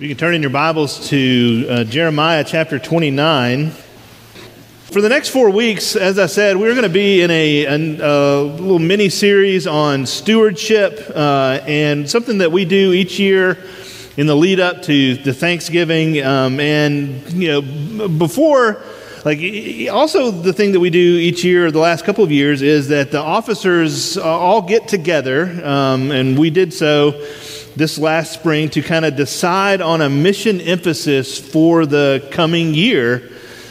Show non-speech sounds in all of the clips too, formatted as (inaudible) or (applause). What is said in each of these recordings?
You can turn in your Bibles to uh, Jeremiah chapter 29. For the next four weeks, as I said, we're going to be in a, little mini series on stewardship uh, and something that we do each year in the lead up to the Thanksgiving. Um, and, you know, before, like, also the thing that we do each year, the last couple of years, is that the officers uh, all get together, um, and we did so this last spring to kind of decide on a mission emphasis for the coming year.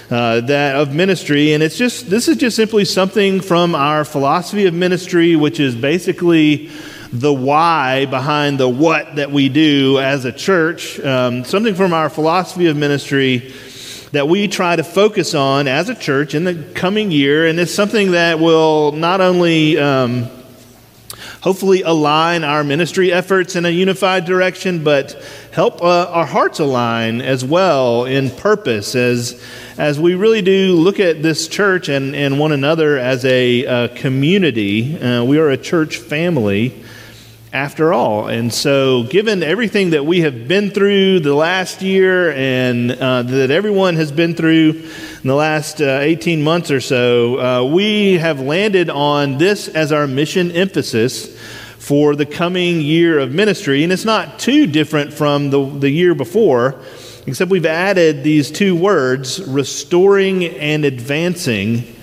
Uh, that of ministry, and it's just this is just simply something from our philosophy of ministry, which is basically the why behind the what that we do as a church. Um, something from our philosophy of ministry that we try to focus on as a church in the coming year, and it's something that will not only um, hopefully align our ministry efforts in a unified direction, but help uh, our hearts align as well in purpose as, as we really do look at this church and, and one another as a, a community. Uh, we are a church family after all. And so, given everything that we have been through the last year and uh, that everyone has been through in the last uh, 18 months or so, uh, we have landed on this as our mission emphasis for the coming year of ministry. And it's not too different from the, the year before, except we've added these two words restoring and advancing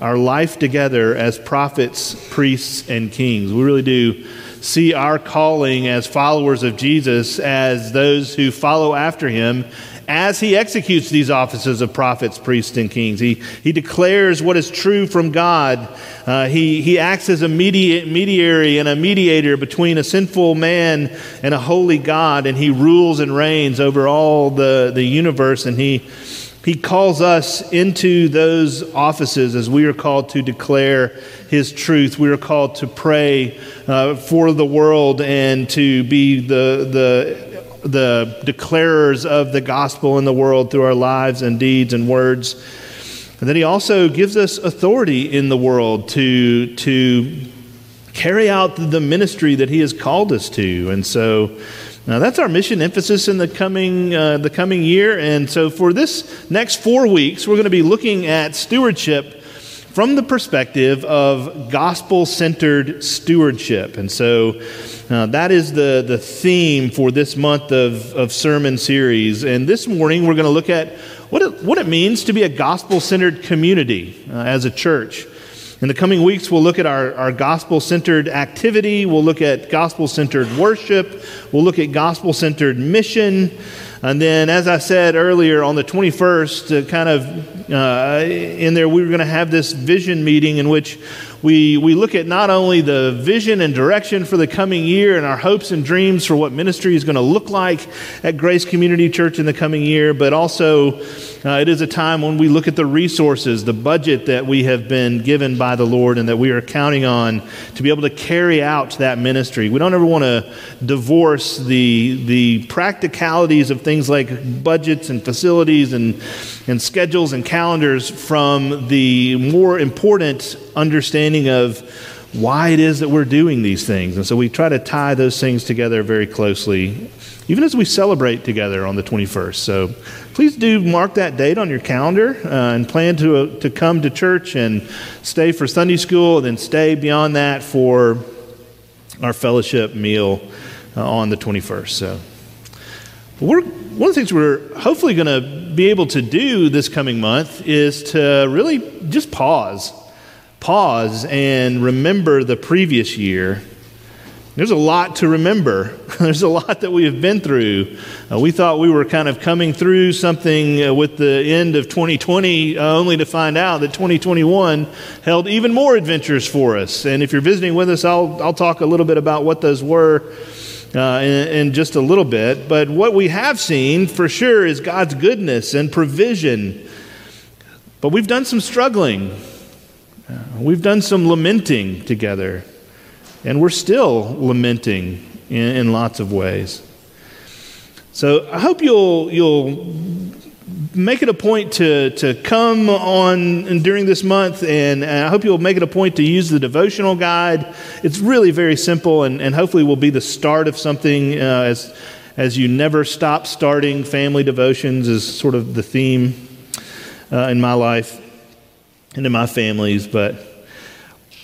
our life together as prophets, priests, and kings. We really do see our calling as followers of Jesus as those who follow after him as he executes these offices of prophets, priests, and kings. He, he declares what is true from God. Uh, he, he acts as a medi- mediary and a mediator between a sinful man and a holy God, and he rules and reigns over all the, the universe, and he he calls us into those offices as we are called to declare His truth. We are called to pray uh, for the world and to be the, the, the declarers of the gospel in the world through our lives and deeds and words. And then He also gives us authority in the world to, to carry out the ministry that He has called us to. And so, now that's our mission emphasis in the coming uh, the coming year, and so for this next four weeks, we're going to be looking at stewardship from the perspective of gospel centered stewardship, and so uh, that is the the theme for this month of of sermon series. And this morning, we're going to look at what it, what it means to be a gospel centered community uh, as a church. In the coming weeks, we'll look at our, our gospel centered activity. We'll look at gospel centered worship. We'll look at gospel centered mission. And then, as I said earlier, on the 21st, uh, kind of uh, in there, we were going to have this vision meeting in which we, we look at not only the vision and direction for the coming year and our hopes and dreams for what ministry is going to look like at Grace Community Church in the coming year, but also uh, it is a time when we look at the resources, the budget that we have been given by the Lord and that we are counting on to be able to carry out that ministry. We don't ever want to divorce the, the practicalities of things like budgets and facilities and, and schedules and calendars from the more important understanding of why it is that we're doing these things. And so we try to tie those things together very closely, even as we celebrate together on the 21st. So please do mark that date on your calendar uh, and plan to, uh, to come to church and stay for Sunday school, and then stay beyond that for our fellowship meal uh, on the 21st. So we're, one of the things we're hopefully going to be able to do this coming month is to really just pause pause and remember the previous year. There's a lot to remember. (laughs) There's a lot that we have been through. Uh, we thought we were kind of coming through something uh, with the end of 2020, uh, only to find out that 2021 held even more adventures for us. And if you're visiting with us, I'll, I'll talk a little bit about what those were uh, in, in just a little bit. But what we have seen for sure is God's goodness and provision. But we've done some struggling. Uh, we've done some lamenting together, and we're still lamenting in, in, lots of ways. So I hope you'll, you'll make it a point to, to come on during this month, and I hope you'll make it a point to use the devotional guide. It's really very simple, and, and hopefully will be the start of something uh, as as you never stop starting family devotions, is sort of the theme uh, in my life and in my families, But,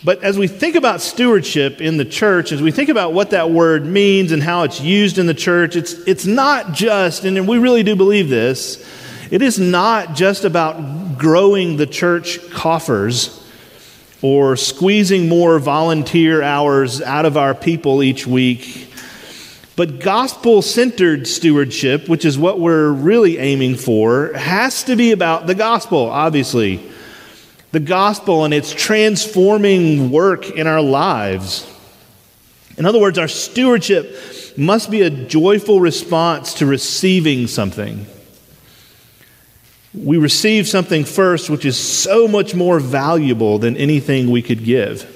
but as we think about stewardship in the church, as we think about what that word means and how it's used in the church, it's, it's not just, and we really do believe this, it is not just about growing the church coffers or squeezing more volunteer hours out of our people each week. But gospel centered stewardship, which is what we're really aiming for, has to be about the gospel, obviously. The gospel and its transforming work in our lives. In other words, our stewardship must be a joyful response to receiving something we receive something first which is so much more valuable than anything we could give.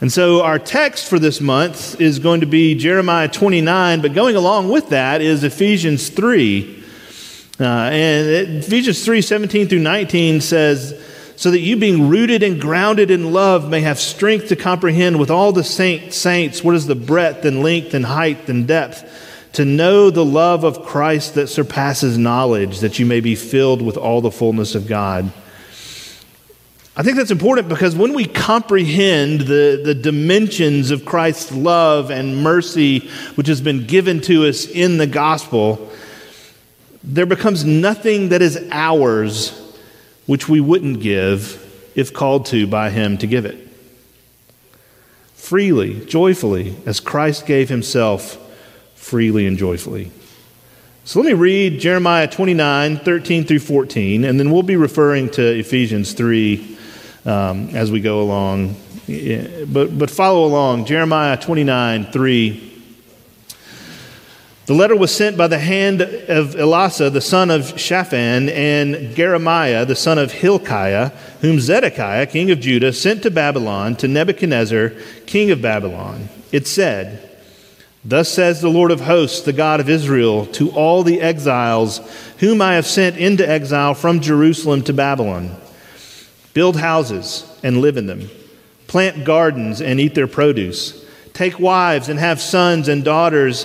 And so our text for this month is going to be Jeremiah 29, but going along with that is Ephesians 3. Uh, and Ephesians 3 17 through 19 says, So that you, being rooted and grounded in love, may have strength to comprehend with all the saint, saints what is the breadth and length and height and depth to know the love of Christ that surpasses knowledge, that you may be filled with all the fullness of God. I think that's important because when we comprehend the, the dimensions of Christ's love and mercy, which has been given to us in the gospel, there becomes nothing that is ours which we wouldn't give if called to by Him to give it. Freely, joyfully, as Christ gave Himself freely and joyfully. So let me read Jeremiah 29, 13 through 14, and then we'll be referring to Ephesians 3 um, as we go along. But, but follow along. Jeremiah 29, 3. The letter was sent by the hand of Elasah, the son of Shaphan, and Gemariah, the son of Hilkiah, whom Zedekiah, king of Judah, sent to Babylon to Nebuchadnezzar, king of Babylon. It said, Thus says the Lord of hosts, the God of Israel, to all the exiles whom I have sent into exile from Jerusalem to Babylon Build houses and live in them, plant gardens and eat their produce. Take wives and have sons and daughters.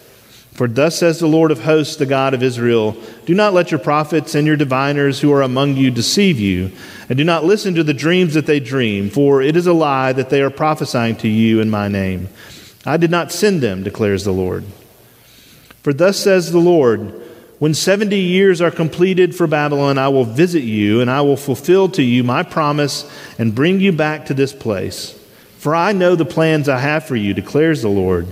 For thus says the Lord of hosts, the God of Israel Do not let your prophets and your diviners who are among you deceive you, and do not listen to the dreams that they dream, for it is a lie that they are prophesying to you in my name. I did not send them, declares the Lord. For thus says the Lord, when 70 years are completed for Babylon, I will visit you, and I will fulfill to you my promise and bring you back to this place. For I know the plans I have for you, declares the Lord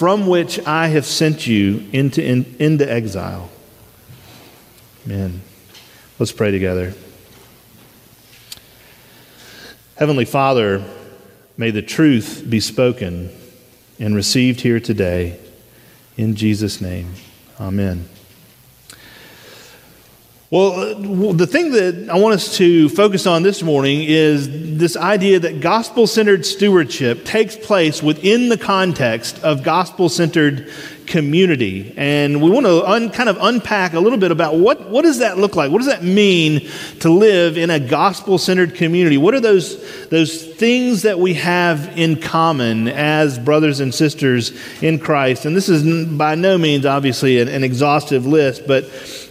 from which I have sent you into, in, into exile. Amen. Let's pray together. Heavenly Father, may the truth be spoken and received here today. In Jesus' name, amen. Well, uh, the thing that I want us to focus on this morning is this idea that gospel centered stewardship takes place within the context of gospel centered community. And we want to un, kind of unpack a little bit about what, what does that look like? What does that mean to live in a gospel centered community? What are those, those things that we have in common as brothers and sisters in Christ? And this is by no means, obviously, an, an exhaustive list, but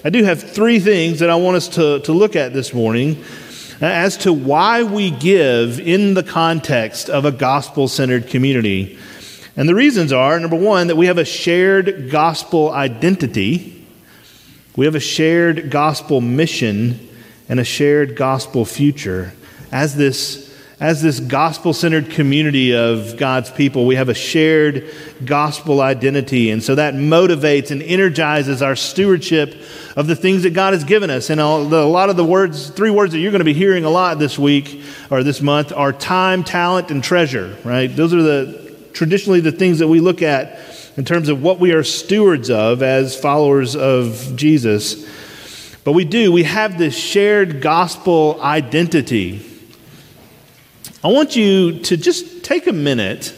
I do have three things that I want us to, to look at this morning as to why we give in the context of a gospel centered community. And the reasons are number one, that we have a shared gospel identity, we have a shared gospel mission, and a shared gospel future as this, as this gospel centered community of God's people, we have a shared gospel identity. And so that motivates and energizes our stewardship of the things that God has given us. And a lot of the words, three words that you're going to be hearing a lot this week or this month are time, talent, and treasure, right? Those are the traditionally the things that we look at in terms of what we are stewards of as followers of Jesus. But we do, we have this shared gospel identity. I want you to just take a minute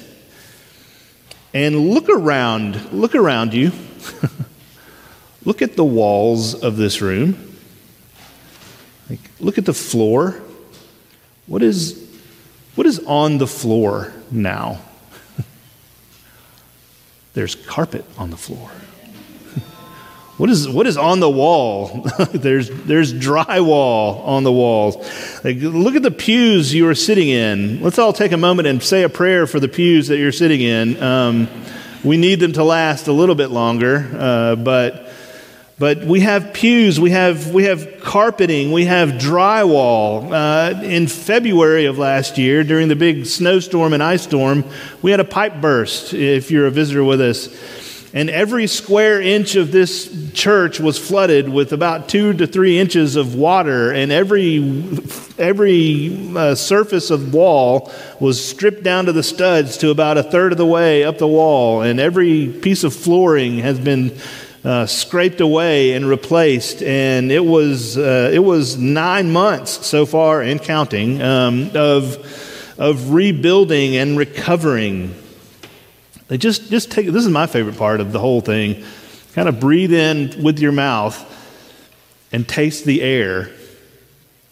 and look around, look around you. (laughs) look at the walls of this room. Like, look at the floor. What is, what is on the floor now? There's carpet on the floor. (laughs) What is, what is on the wall? (laughs) there's, there's drywall on the walls. Like, look at the pews you are sitting in. Let's all take a moment and say a prayer for the pews that you're sitting in. Um, we need them to last a little bit longer, uh, but, but we have pews, we have, we have carpeting, we have drywall. Uh, in February of last year, during the big snowstorm and ice storm, we had a pipe burst, if you're a visitor with us. And every square inch of this church was flooded with about two to three inches of water, and every, every uh, surface of wall was stripped down to the studs to about a third of the way up the wall, and every piece of flooring has been uh, scraped away and replaced. And it was, uh, it was nine months so far and counting um, of, of rebuilding and recovering. They just, just take, this is my favorite part of the whole thing. Kind of breathe in with your mouth and taste the air.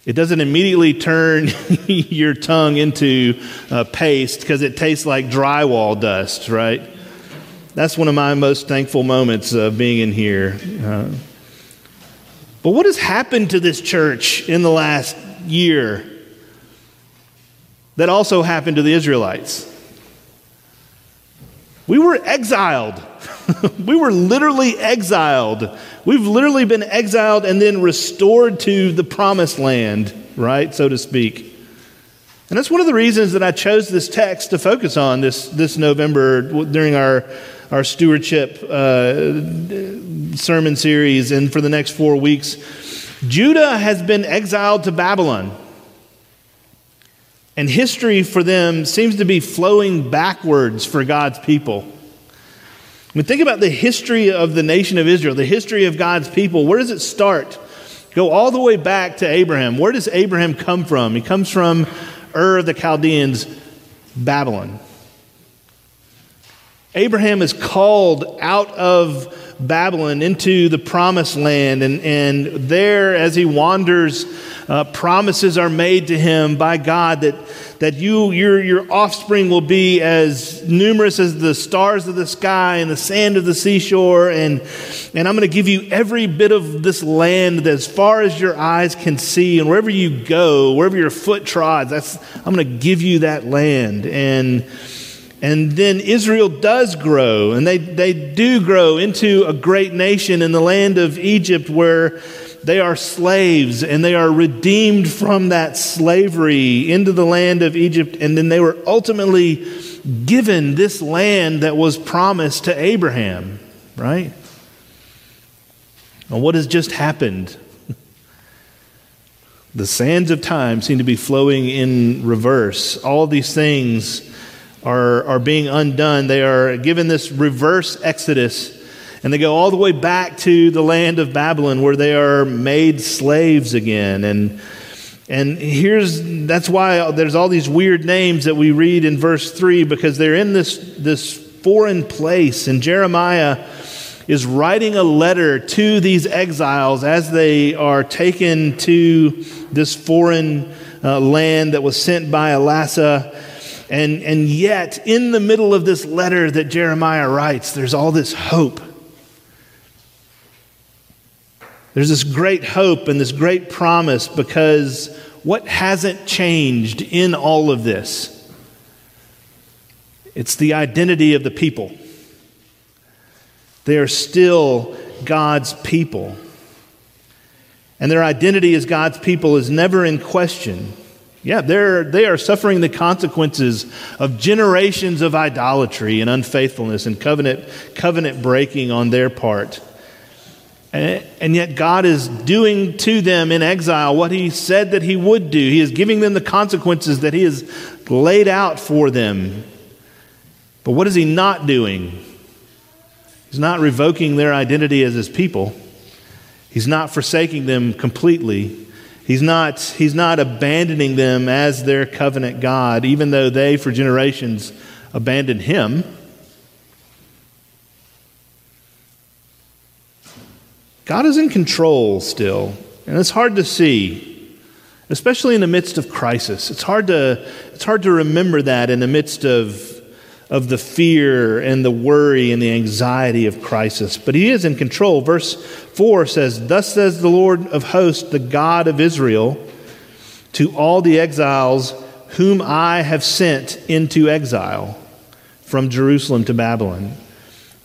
It doesn't immediately turn (laughs) your tongue into uh, paste because it tastes like drywall dust, right? That's one of my most thankful moments of being in here. Uh, but what has happened to this church in the last year that also happened to the Israelites? We were exiled. (laughs) we were literally exiled. We've literally been exiled and then restored to the promised land, right, so to speak. And that's one of the reasons that I chose this text to focus on this, this November during our, our stewardship uh, sermon series and for the next four weeks. Judah has been exiled to Babylon. And history for them seems to be flowing backwards for God's people. Mean, think about the history of the nation of Israel, the history of God's people. Where does it start? Go all the way back to Abraham. Where does Abraham come from? He comes from Ur of the Chaldeans, Babylon. Abraham is called out of Babylon into the promised land, and, and there, as he wanders, uh, promises are made to him by God that, that you, your, your offspring will be as numerous as the stars of the sky and the sand of the seashore, and, and I'm going to give you every bit of this land that as far as your eyes can see, and wherever you go, wherever your foot trods, that's, I'm going to give you that land. And and then Israel does grow, and they, they do grow into a great nation in the land of Egypt where they are slaves and they are redeemed from that slavery into the land of Egypt. And then they were ultimately given this land that was promised to Abraham, right? And what has just happened? (laughs) The sands of time seem to be flowing in reverse. All these things are, are being undone. They are given this reverse exodus, and they go all the way back to the land of Babylon where they are made slaves again. And, and here's that's why there's all these weird names that we read in verse 3 because they're in this, this foreign place. And Jeremiah is writing a letter to these exiles as they are taken to this foreign uh, land that was sent by Elasah and, and yet, in the middle of this letter that Jeremiah writes, there's all this hope. There's this great hope and this great promise because what hasn't changed in all of this? It's the identity of the people. They are still God's people. And their identity as God's people is never in question. Yeah, they're, they are suffering the consequences of generations of idolatry and unfaithfulness and covenant, covenant breaking on their part. And, and yet, God is doing to them in exile what He said that He would do. He is giving them the consequences that He has laid out for them. But what is He not doing? He's not revoking their identity as His people, He's not forsaking them completely. He's not, he's not abandoning them as their covenant God, even though they, for generations, abandoned him. God is in control still, and it's hard to see, especially in the midst of crisis. It's hard to, it's hard to remember that in the midst of of the fear and the worry and the anxiety of crisis. But he is in control. Verse 4 says, Thus says the Lord of hosts, the God of Israel, to all the exiles whom I have sent into exile from Jerusalem to Babylon.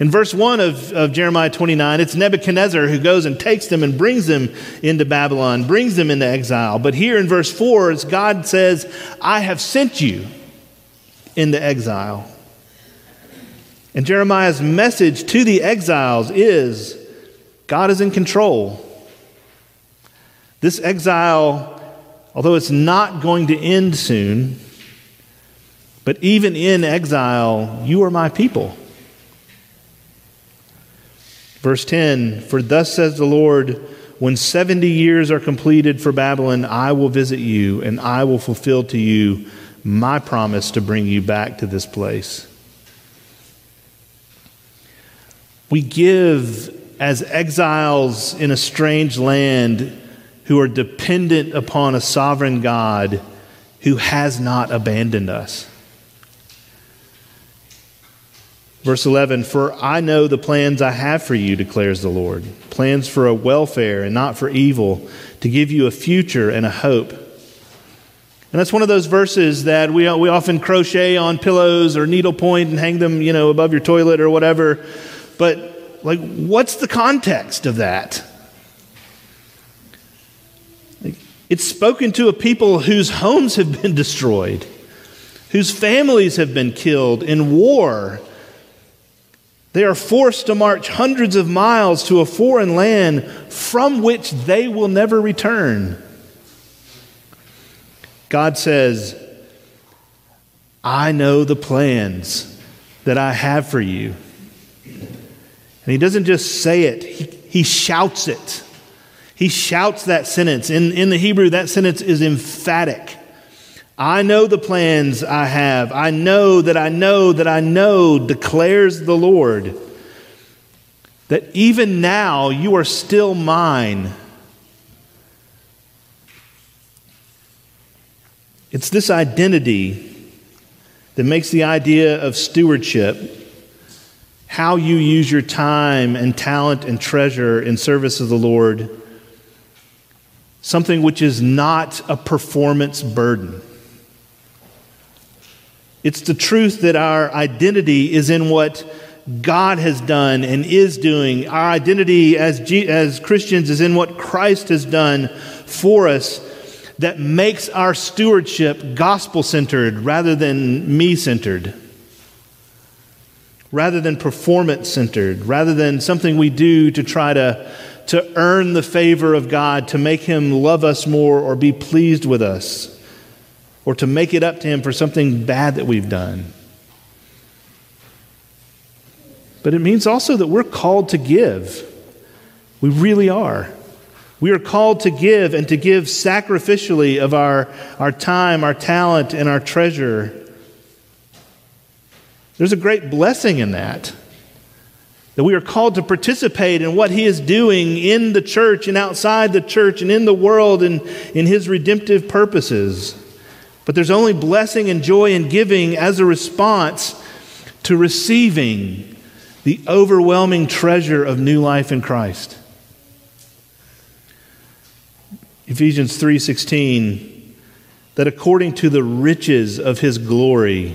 In verse 1 of, of Jeremiah 29, it's Nebuchadnezzar who goes and takes them and brings them into Babylon, brings them into exile. But here in verse 4, it's God says, I have sent you into exile. And Jeremiah's message to the exiles is God is in control. This exile, although it's not going to end soon, but even in exile, you are my people. Verse 10 For thus says the Lord, when 70 years are completed for Babylon, I will visit you, and I will fulfill to you my promise to bring you back to this place. We give as exiles in a strange land who are dependent upon a sovereign God who has not abandoned us. Verse 11 For I know the plans I have for you, declares the Lord plans for a welfare and not for evil, to give you a future and a hope. And that's one of those verses that we, we often crochet on pillows or needlepoint and hang them, you know, above your toilet or whatever. But, like, what's the context of that? Like, it's spoken to a people whose homes have been destroyed, whose families have been killed in war. They are forced to march hundreds of miles to a foreign land from which they will never return. God says, I know the plans that I have for you. And he doesn't just say it, he, he shouts it. He shouts that sentence. In, in the Hebrew, that sentence is emphatic. I know the plans I have. I know that I know that I know, declares the Lord, that even now you are still mine. It's this identity that makes the idea of stewardship how you use your time and talent and treasure in service of the Lord, something which is not a performance burden. It's the truth that our identity is in what God has done and is doing. Our identity as, G- as Christians is in what Christ has done for us that makes our stewardship gospel centered rather than me centered rather than performance centered, rather than something we do to try to, to earn the favor of God, to make Him love us more or be pleased with us, or to make it up to Him for something bad that we've done. But it means also that we're called to give. We really are. We are called to give and to give sacrificially of our, our time, our talent, and our treasure there's a great blessing in that. That we are called to participate in what He is doing in the church and outside the church and in the world and in His redemptive purposes. But there's only blessing and joy in giving as a response to receiving the overwhelming treasure of new life in Christ. Ephesians 3:16 that according to the riches of his glory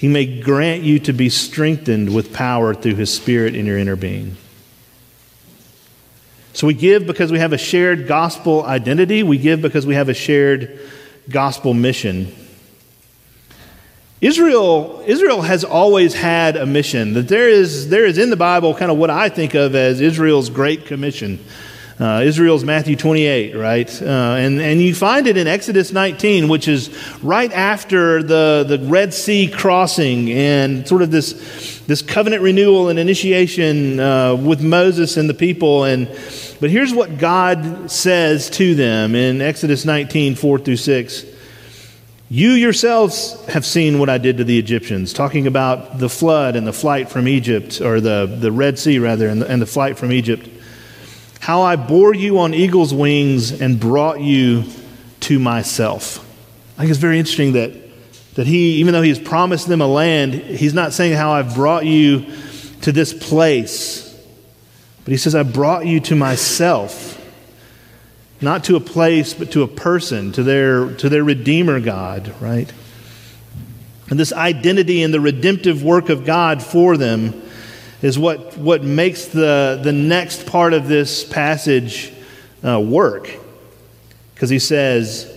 he may grant you to be strengthened with power through His Spirit in your inner being. So we give because we have a shared gospel identity. We give because we have a shared gospel mission. Israel, Israel has always had a mission. That there is, there is in the Bible kind of what I think of as Israel's Great Commission. Uh, Israel's Matthew 28, right? Uh, and, and you find it in Exodus 19, which is right after the, the Red Sea crossing and sort of this, this covenant renewal and initiation uh, with Moses and the people. And, but here's what God says to them in Exodus 19, 4 through 6. You yourselves have seen what I did to the Egyptians, talking about the flood and the flight from Egypt, or the, the Red Sea, rather, and the, and the flight from Egypt. How I bore you on eagle's wings and brought you to myself. I think it's very interesting that, that he, even though he's promised them a land, he's not saying how I've brought you to this place, but he says, I brought you to myself not to a place, but to a person, to their, to their Redeemer God, right? And this identity and the redemptive work of God for them is what, what makes the, the next part of this passage uh, work. Because he says,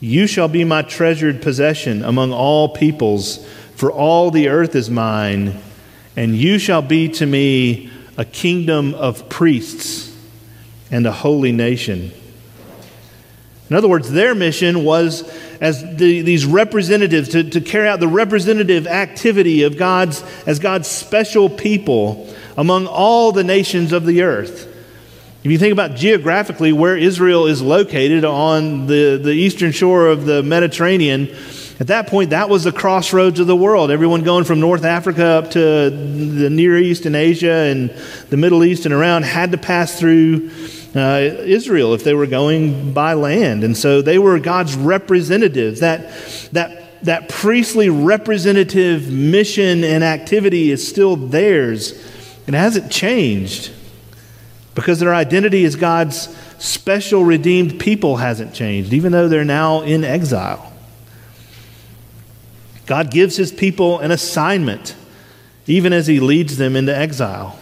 You shall be my treasured possession among all peoples, for all the earth is mine, and you shall be to me a kingdom of priests and a holy nation. In other words, their mission was as the, these representatives to, to carry out the representative activity of God's as God's special people among all the nations of the earth. If you think about geographically where Israel is located on the, the eastern shore of the Mediterranean, at that point, that was the crossroads of the world. Everyone going from North Africa up to the Near East and Asia and the Middle East and around had to pass through uh, Israel if they were going by land. And so they were God's representatives. That, that, that priestly representative mission and activity is still theirs. It hasn't changed because their identity as God's special redeemed people hasn't changed, even though they're now in exile. God gives his people an assignment, even as he leads them into exile.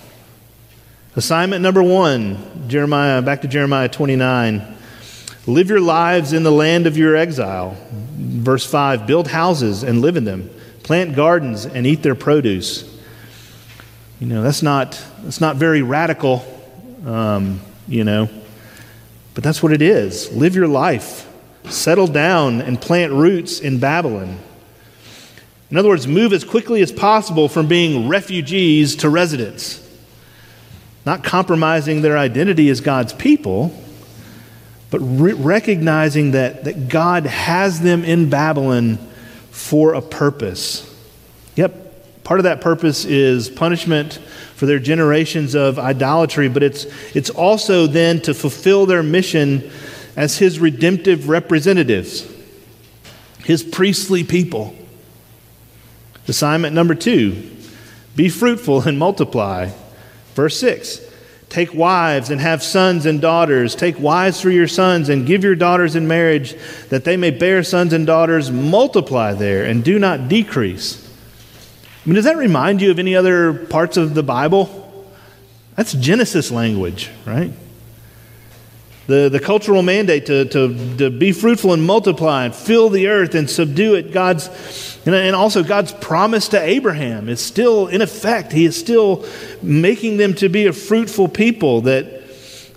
Assignment number one, Jeremiah, back to Jeremiah 29. Live your lives in the land of your exile. Verse 5 Build houses and live in them, plant gardens and eat their produce. You know, that's not, that's not very radical, um, you know, but that's what it is. Live your life, settle down and plant roots in Babylon. In other words, move as quickly as possible from being refugees to residents not compromising their identity as God's people, but re- recognizing that, that God has them in Babylon for a purpose. Yep, part of that purpose is punishment for their generations of idolatry, but it's, it's also then to fulfill their mission as his redemptive representatives, his priestly people. Assignment number two be fruitful and multiply. Verse 6 Take wives and have sons and daughters. Take wives for your sons and give your daughters in marriage, that they may bear sons and daughters. Multiply there and do not decrease. I mean, does that remind you of any other parts of the Bible? That's Genesis language, right? The, the cultural mandate to, to, to be fruitful and multiply and fill the earth and subdue it. God's, and, also God's promise to Abraham is still in effect. He is still making them to be a fruitful people that,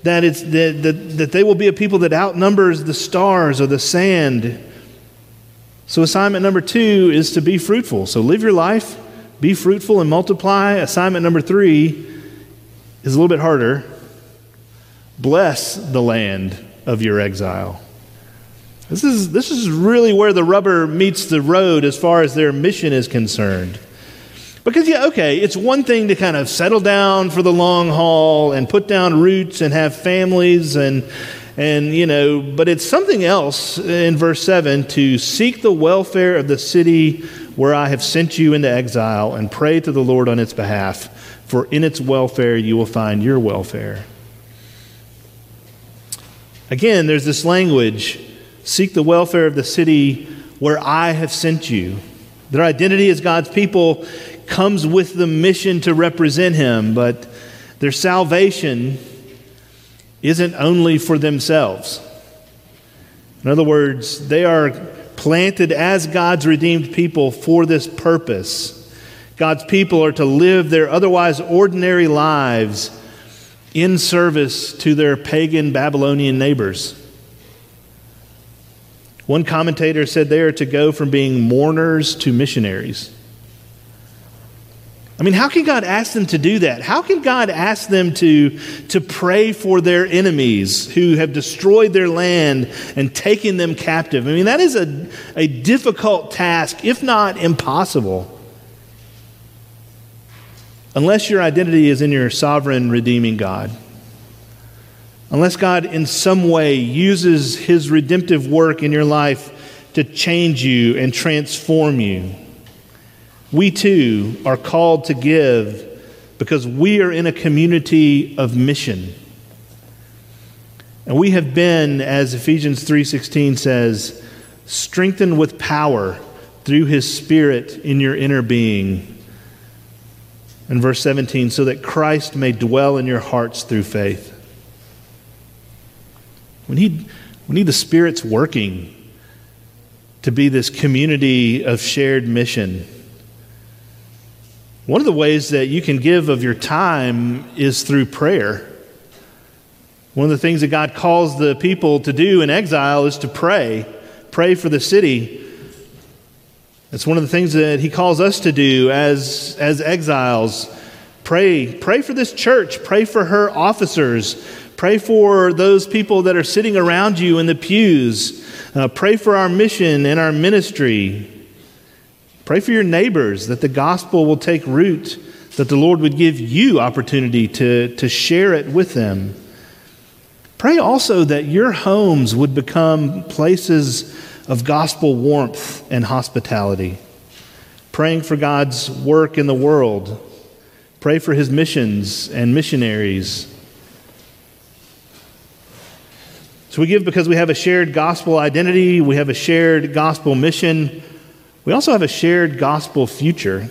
that, it's, that, that, that they will be a people that outnumbers the stars or the sand. So, assignment number two is to be fruitful. So, live your life, be fruitful, and multiply. Assignment number three is a little bit harder Bless the land of your exile. This is, this is really where the rubber meets the road as far as their mission is concerned. Because, yeah, okay, it's one thing to kind of settle down for the long haul and put down roots and have families and, and you know, but it's something else in verse 7 to seek the welfare of the city where I have sent you into exile and pray to the Lord on its behalf, for in its welfare you will find your welfare. Again, there's this language seek the welfare of the city where I have sent you. Their identity as God's people comes with the mission to represent Him, but their salvation isn't only for themselves. In other words, they are planted as God's redeemed people for this purpose. God's people are to live their otherwise ordinary lives in service to their pagan Babylonian neighbors. One commentator said they are to go from being mourners to missionaries. I mean, how can God ask them to do that? How can God ask them to, to pray for their enemies who have destroyed their land and taken them captive? I mean, that is a, a difficult task, if not impossible. Unless your identity is in your sovereign, redeeming God. Unless God, in some way, uses his redemptive work in your life to change you and transform you we too are called to give because we are in a community of mission. And we have been, as Ephesians 3:16 says, strengthened with power through his spirit in your inner being. Verse 17, so that Christ may dwell in your hearts through faith. We need, we need the Spirit's working to be this community of shared mission. One of the ways that you can give of your time is through prayer. One of the things that God calls the people to do in exile is to pray, pray for the city. That's one of the things that He calls us to do as, as exiles. Pray, pray for this church, pray for her officers, pray for those people that are sitting around you in the pews, uh, pray for our mission and our ministry. Pray for your neighbors that the gospel will take root, that the Lord would give you opportunity to, to share it with them. Pray also that your homes would become places of gospel warmth and hospitality. Praying for God's work in the world. Pray for his missions and missionaries. So we give because we have a shared gospel identity, we have a shared gospel mission. We also have a shared gospel future.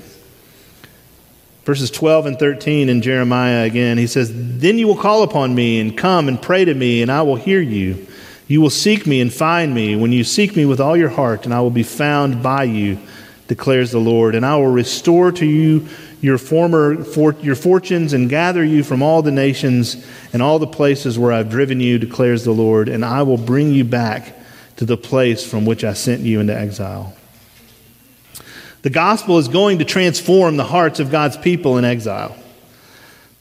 Verses 12 and 13 in Jeremiah again, he says, Then you will call upon me and come and pray to me, and I will hear you. You will seek me and find me when you seek me with all your heart, and I will be found by you, declares the Lord. And I will restore to you your former for, your fortunes and gather you from all the nations and all the places where I've driven you, declares the Lord, and I will bring you back to the place from which I sent you into exile. The gospel is going to transform the hearts of God's people in exile.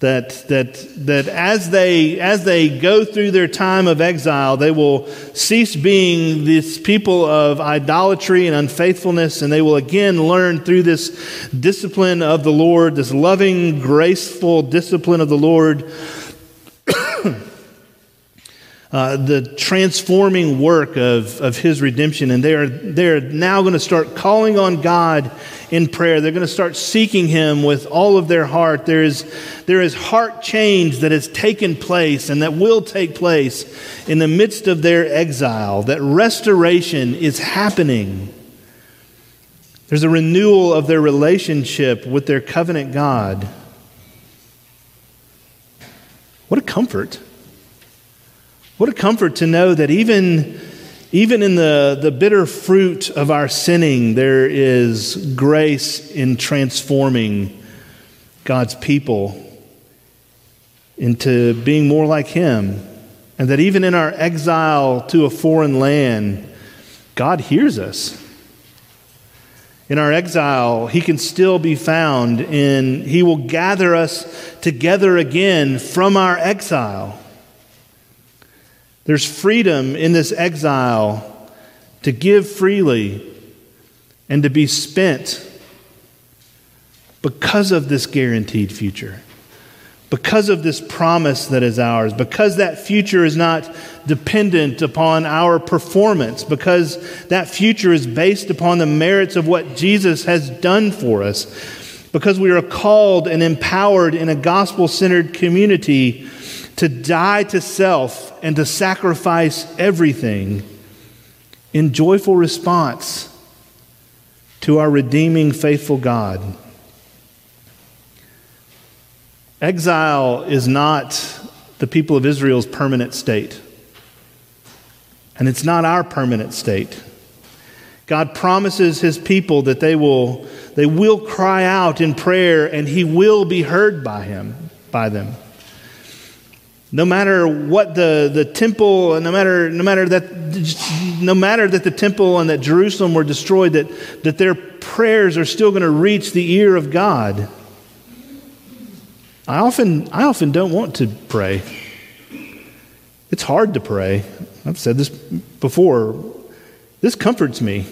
That, that, that as, they, as they go through their time of exile, they will cease being this people of idolatry and unfaithfulness, and they will again learn through this discipline of the Lord, this loving, graceful discipline of the Lord, uh, the transforming work of, of his redemption. And they are, they are now going to start calling on God in prayer. They're going to start seeking him with all of their heart. There is, there is heart change that has taken place and that will take place in the midst of their exile, that restoration is happening. There's a renewal of their relationship with their covenant God. What a comfort. What a comfort to know that even, even in the, the bitter fruit of our sinning, there is grace in transforming God's people into being more like Him. And that even in our exile to a foreign land, God hears us. In our exile, He can still be found, and He will gather us together again from our exile. There's freedom in this exile to give freely and to be spent because of this guaranteed future, because of this promise that is ours, because that future is not dependent upon our performance, because that future is based upon the merits of what Jesus has done for us, because we are called and empowered in a gospel centered community to die to self and to sacrifice everything in joyful response to our redeeming, faithful God. Exile is not the people of Israel's permanent state. And it's not our permanent state. God promises his people that they will, they will cry out in prayer and he will be heard by him, by them. No matter what the, the temple, no matter, no, matter that, no matter that the temple and that Jerusalem were destroyed, that, that their prayers are still going to reach the ear of God. I often, I often don't want to pray. It's hard to pray. I've said this before. This comforts me.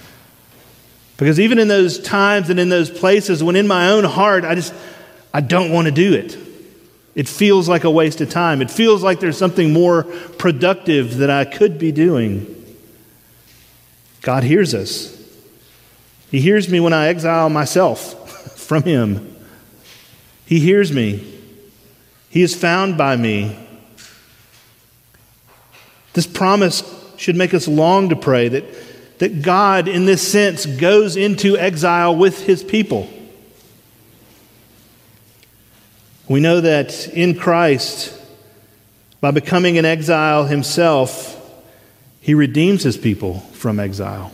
(laughs) because even in those times and in those places when in my own heart I just I don't want to do it. It feels like a waste of time. It feels like there's something more productive that I could be doing. God hears us. He hears me when I exile myself (laughs) from Him. He hears me. He is found by me. This promise should make us long to pray that, that God, in this sense, goes into exile with His people. We know that in Christ, by becoming an exile himself, he redeems his people from exile.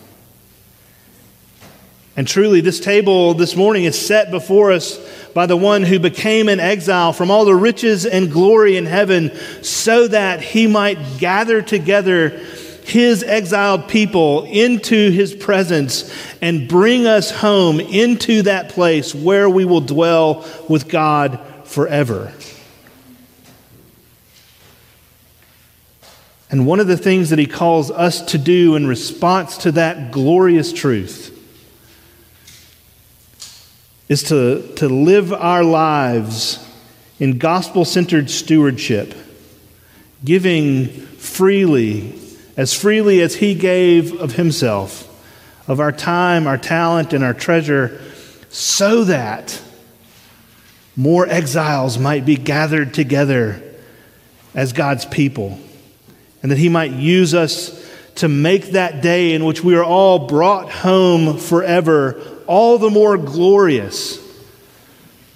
And truly, this table this morning is set before us by the one who became an exile from all the riches and glory in heaven so that he might gather together his exiled people into his presence and bring us home into that place where we will dwell with God forever. And one of the things that he calls us to do in response to that glorious truth is to, to live our lives in gospel centered stewardship, giving freely, as freely as he gave of himself, of our time, our talent, and our treasure, so that more exiles might be gathered together as God's people, and that He might use us to make that day in which we are all brought home forever all the more glorious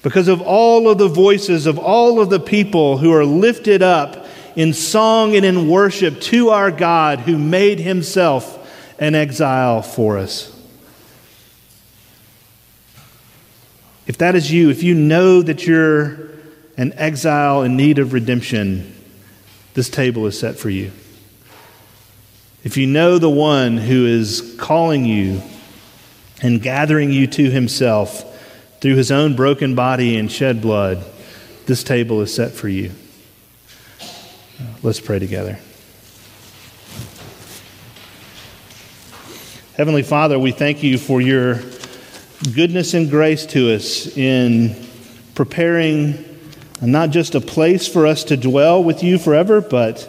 because of all of the voices of all of the people who are lifted up in song and in worship to our God who made Himself an exile for us. If that is you, if you know that you're an exile in need of redemption, this table is set for you. If you know the one who is calling you and gathering you to himself through his own broken body and shed blood, this table is set for you. Let's pray together. Heavenly Father, we thank you for your goodness and grace to us in preparing not just a place for us to dwell with you forever, but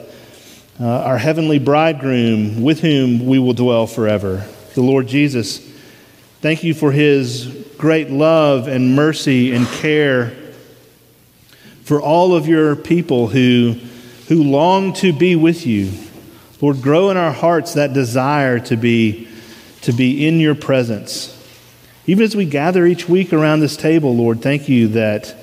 uh, our heavenly bridegroom with whom we will dwell forever, the Lord Jesus. Thank you for his great love and mercy and care for all of your people who, who long to be with you. Lord, grow in our hearts that desire to be, to be in your presence. Even as we gather each week around this table, Lord, thank you that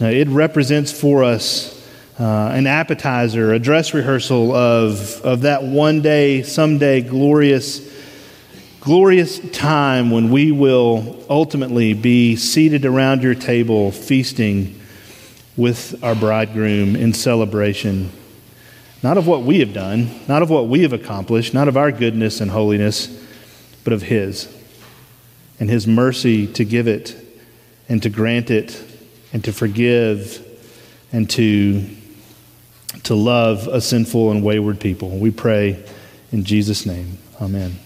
uh, it represents for us uh, an appetizer, a dress rehearsal of, of that one day, someday glorious, glorious time when we will ultimately be seated around your table feasting with our bridegroom in celebration. Not of what we have done, not of what we have accomplished, not of our goodness and holiness, but of His and His mercy to give it and to grant it and to forgive and to, to love a sinful and wayward people. We pray in Jesus' name. Amen.